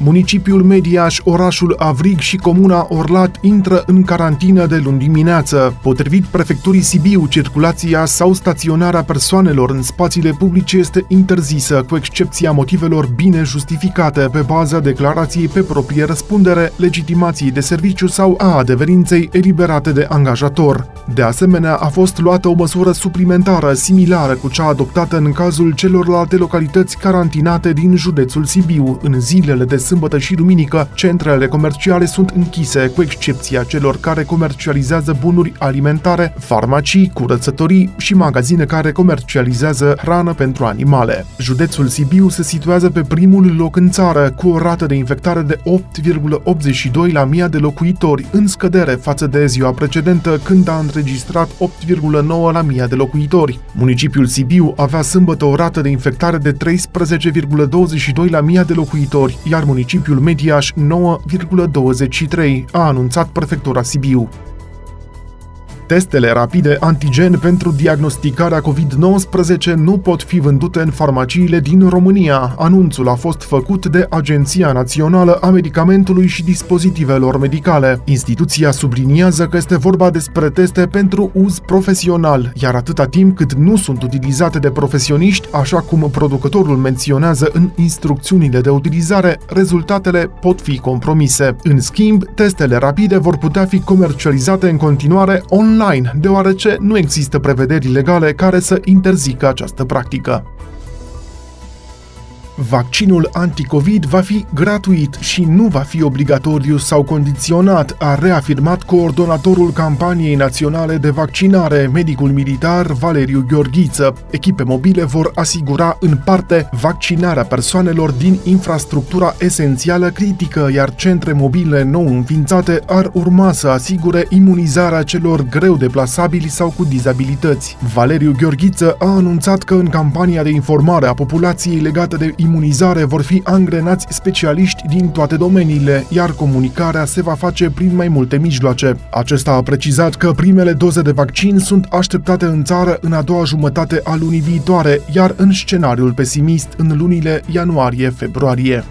Municipiul Mediaș, orașul Avrig și comuna Orlat intră în carantină de luni dimineață. Potrivit prefecturii Sibiu, circulația sau staționarea persoanelor în spațiile publice este interzisă, cu excepția motivelor bine justificate pe baza declarației pe proprie răspundere, legitimației de serviciu sau a adeverinței eliberate de angajator. De asemenea, a fost luată o măsură suplimentară similară cu cea adoptată în cazul celorlalte localități carantinate din județul Sibiu în zilele de sâmbătă și duminică, centrele comerciale sunt închise, cu excepția celor care comercializează bunuri alimentare, farmacii, curățătorii și magazine care comercializează hrană pentru animale. Județul Sibiu se situează pe primul loc în țară, cu o rată de infectare de 8,82 la mii de locuitori, în scădere față de ziua precedentă, când a înregistrat 8,9 la mii de locuitori. Municipiul Sibiu avea sâmbătă o rată de infectare de 13,22 la mii de locuitori, iar municipiul Mediaș 9,23, a anunțat prefectura Sibiu. Testele rapide antigen pentru diagnosticarea COVID-19 nu pot fi vândute în farmaciile din România. Anunțul a fost făcut de Agenția Națională a Medicamentului și Dispozitivelor Medicale. Instituția subliniază că este vorba despre teste pentru uz profesional, iar atâta timp cât nu sunt utilizate de profesioniști, așa cum producătorul menționează în instrucțiunile de utilizare, rezultatele pot fi compromise. În schimb, testele rapide vor putea fi comercializate în continuare online online, deoarece nu există prevederi legale care să interzică această practică. Vaccinul anticovid va fi gratuit și nu va fi obligatoriu sau condiționat, a reafirmat coordonatorul campaniei naționale de vaccinare, medicul militar Valeriu Gheorghiță. Echipe mobile vor asigura în parte vaccinarea persoanelor din infrastructura esențială critică, iar centre mobile nou înființate ar urma să asigure imunizarea celor greu deplasabili sau cu dizabilități. Valeriu Gheorghiță a anunțat că în campania de informare a populației legată de imunizare vor fi angrenați specialiști din toate domeniile, iar comunicarea se va face prin mai multe mijloace. Acesta a precizat că primele doze de vaccin sunt așteptate în țară în a doua jumătate a lunii viitoare, iar în scenariul pesimist în lunile ianuarie-februarie.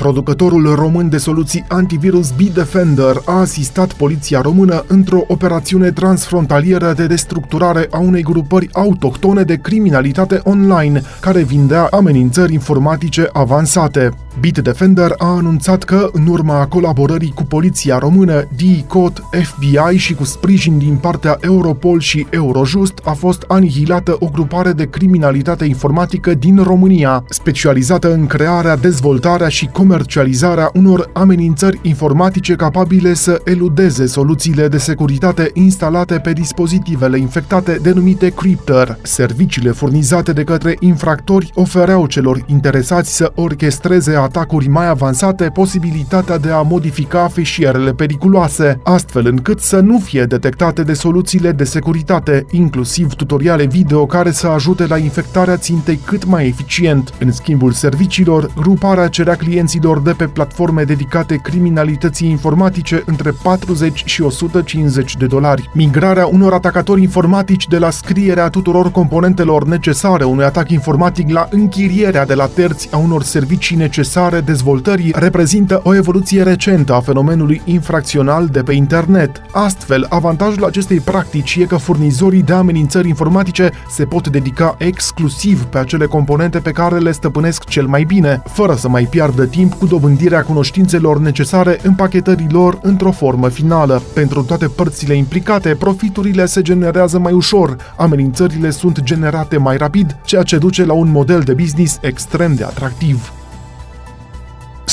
Producătorul român de soluții antivirus Bitdefender a asistat poliția română într-o operațiune transfrontalieră de destructurare a unei grupări autohtone de criminalitate online, care vindea amenințări informatice avansate. Bitdefender a anunțat că, în urma colaborării cu poliția română, DICOT, FBI și cu sprijin din partea Europol și Eurojust, a fost anihilată o grupare de criminalitate informatică din România, specializată în crearea, dezvoltarea și comercializarea unor amenințări informatice capabile să eludeze soluțiile de securitate instalate pe dispozitivele infectate denumite Crypter. Serviciile furnizate de către infractori ofereau celor interesați să orchestreze atacuri mai avansate posibilitatea de a modifica fișierele periculoase, astfel încât să nu fie detectate de soluțiile de securitate, inclusiv tutoriale video care să ajute la infectarea țintei cât mai eficient. În schimbul serviciilor, gruparea cerea clienților de pe platforme dedicate criminalității informatice între 40 și 150 de dolari. Migrarea unor atacatori informatici de la scrierea tuturor componentelor necesare unui atac informatic la închirierea de la terți a unor servicii necesare necesare dezvoltării reprezintă o evoluție recentă a fenomenului infracțional de pe internet. Astfel, avantajul acestei practici e că furnizorii de amenințări informatice se pot dedica exclusiv pe acele componente pe care le stăpânesc cel mai bine, fără să mai piardă timp cu dobândirea cunoștințelor necesare împachetării lor într-o formă finală. Pentru toate părțile implicate, profiturile se generează mai ușor, amenințările sunt generate mai rapid, ceea ce duce la un model de business extrem de atractiv.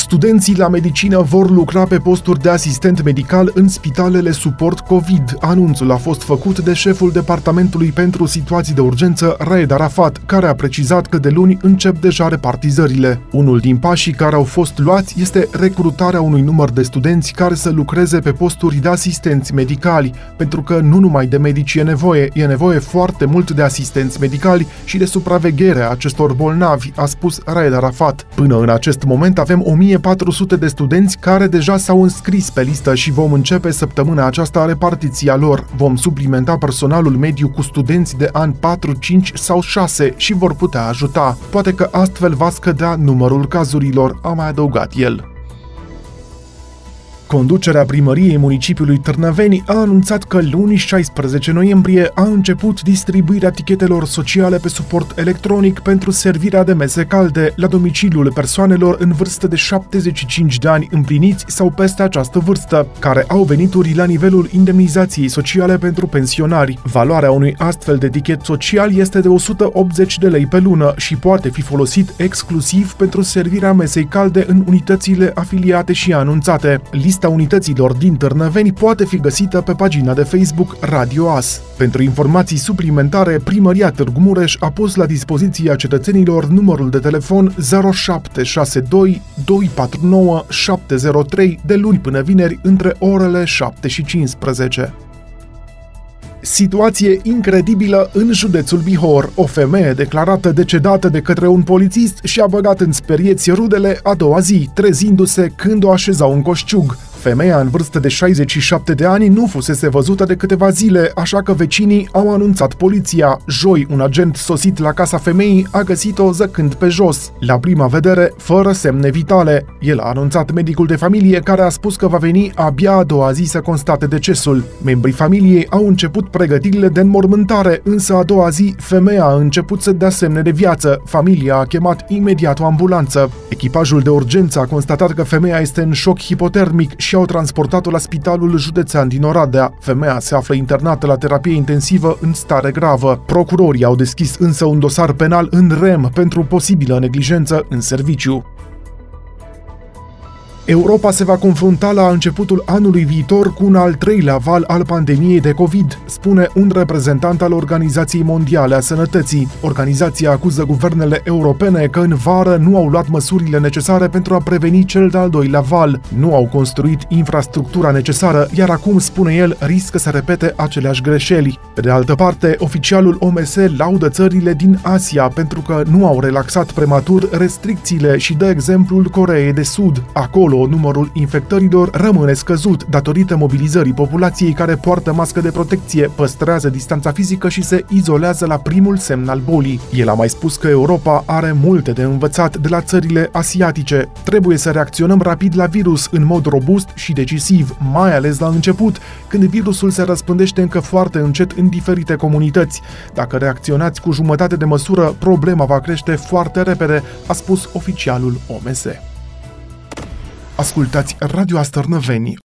Studenții la medicină vor lucra pe posturi de asistent medical în spitalele suport COVID. Anunțul a fost făcut de șeful Departamentului pentru Situații de Urgență, Raed Arafat, care a precizat că de luni încep deja repartizările. Unul din pașii care au fost luați este recrutarea unui număr de studenți care să lucreze pe posturi de asistenți medicali, pentru că nu numai de medici e nevoie, e nevoie foarte mult de asistenți medicali și de supraveghere a acestor bolnavi, a spus Raed Arafat. Până în acest moment avem 1000 1400 de studenți care deja s-au înscris pe listă și vom începe săptămâna aceasta repartiția lor. Vom suplimenta personalul mediu cu studenți de an 4, 5 sau 6 și vor putea ajuta. Poate că astfel va scădea numărul cazurilor, a mai adăugat el. Conducerea primăriei municipiului Târnăveni a anunțat că luni 16 noiembrie a început distribuirea tichetelor sociale pe suport electronic pentru servirea de mese calde la domiciliul persoanelor în vârstă de 75 de ani împliniți sau peste această vârstă, care au venituri la nivelul indemnizației sociale pentru pensionari. Valoarea unui astfel de tichet social este de 180 de lei pe lună și poate fi folosit exclusiv pentru servirea mesei calde în unitățile afiliate și anunțate. Lista Lista unităților din Târnăveni poate fi găsită pe pagina de Facebook Radio As. Pentru informații suplimentare, Primăria Târgu Mureș a pus la dispoziția cetățenilor numărul de telefon 0762 249 703 de luni până vineri între orele 7 și 15. Situație incredibilă în județul Bihor. O femeie declarată decedată de către un polițist și-a băgat în sperieți rudele a doua zi, trezindu-se când o așezau în coșciug. Femeia în vârstă de 67 de ani nu fusese văzută de câteva zile, așa că vecinii au anunțat poliția. Joi, un agent sosit la casa femeii a găsit-o zăcând pe jos, la prima vedere, fără semne vitale. El a anunțat medicul de familie care a spus că va veni abia a doua zi să constate decesul. Membrii familiei au început pregătirile de înmormântare, însă a doua zi femeia a început să dea semne de viață. Familia a chemat imediat o ambulanță. Echipajul de urgență a constatat că femeia este în șoc hipotermic și au transportat-o la spitalul județean din Oradea. Femeia se află internată la terapie intensivă în stare gravă. Procurorii au deschis însă un dosar penal în rem pentru posibilă neglijență în serviciu. Europa se va confrunta la începutul anului viitor cu un al treilea val al pandemiei de COVID, spune un reprezentant al Organizației Mondiale a Sănătății. Organizația acuză guvernele europene că în vară nu au luat măsurile necesare pentru a preveni cel de-al doilea val, nu au construit infrastructura necesară, iar acum, spune el, riscă să repete aceleași greșeli. Pe de altă parte, oficialul OMS laudă țările din Asia pentru că nu au relaxat prematur restricțiile și dă exemplul Coreei de Sud. Acolo acolo numărul infectărilor rămâne scăzut datorită mobilizării populației care poartă mască de protecție, păstrează distanța fizică și se izolează la primul semn al bolii. El a mai spus că Europa are multe de învățat de la țările asiatice. Trebuie să reacționăm rapid la virus în mod robust și decisiv, mai ales la început, când virusul se răspândește încă foarte încet în diferite comunități. Dacă reacționați cu jumătate de măsură, problema va crește foarte repede, a spus oficialul OMS. Ascultați Radio Astărnăveni,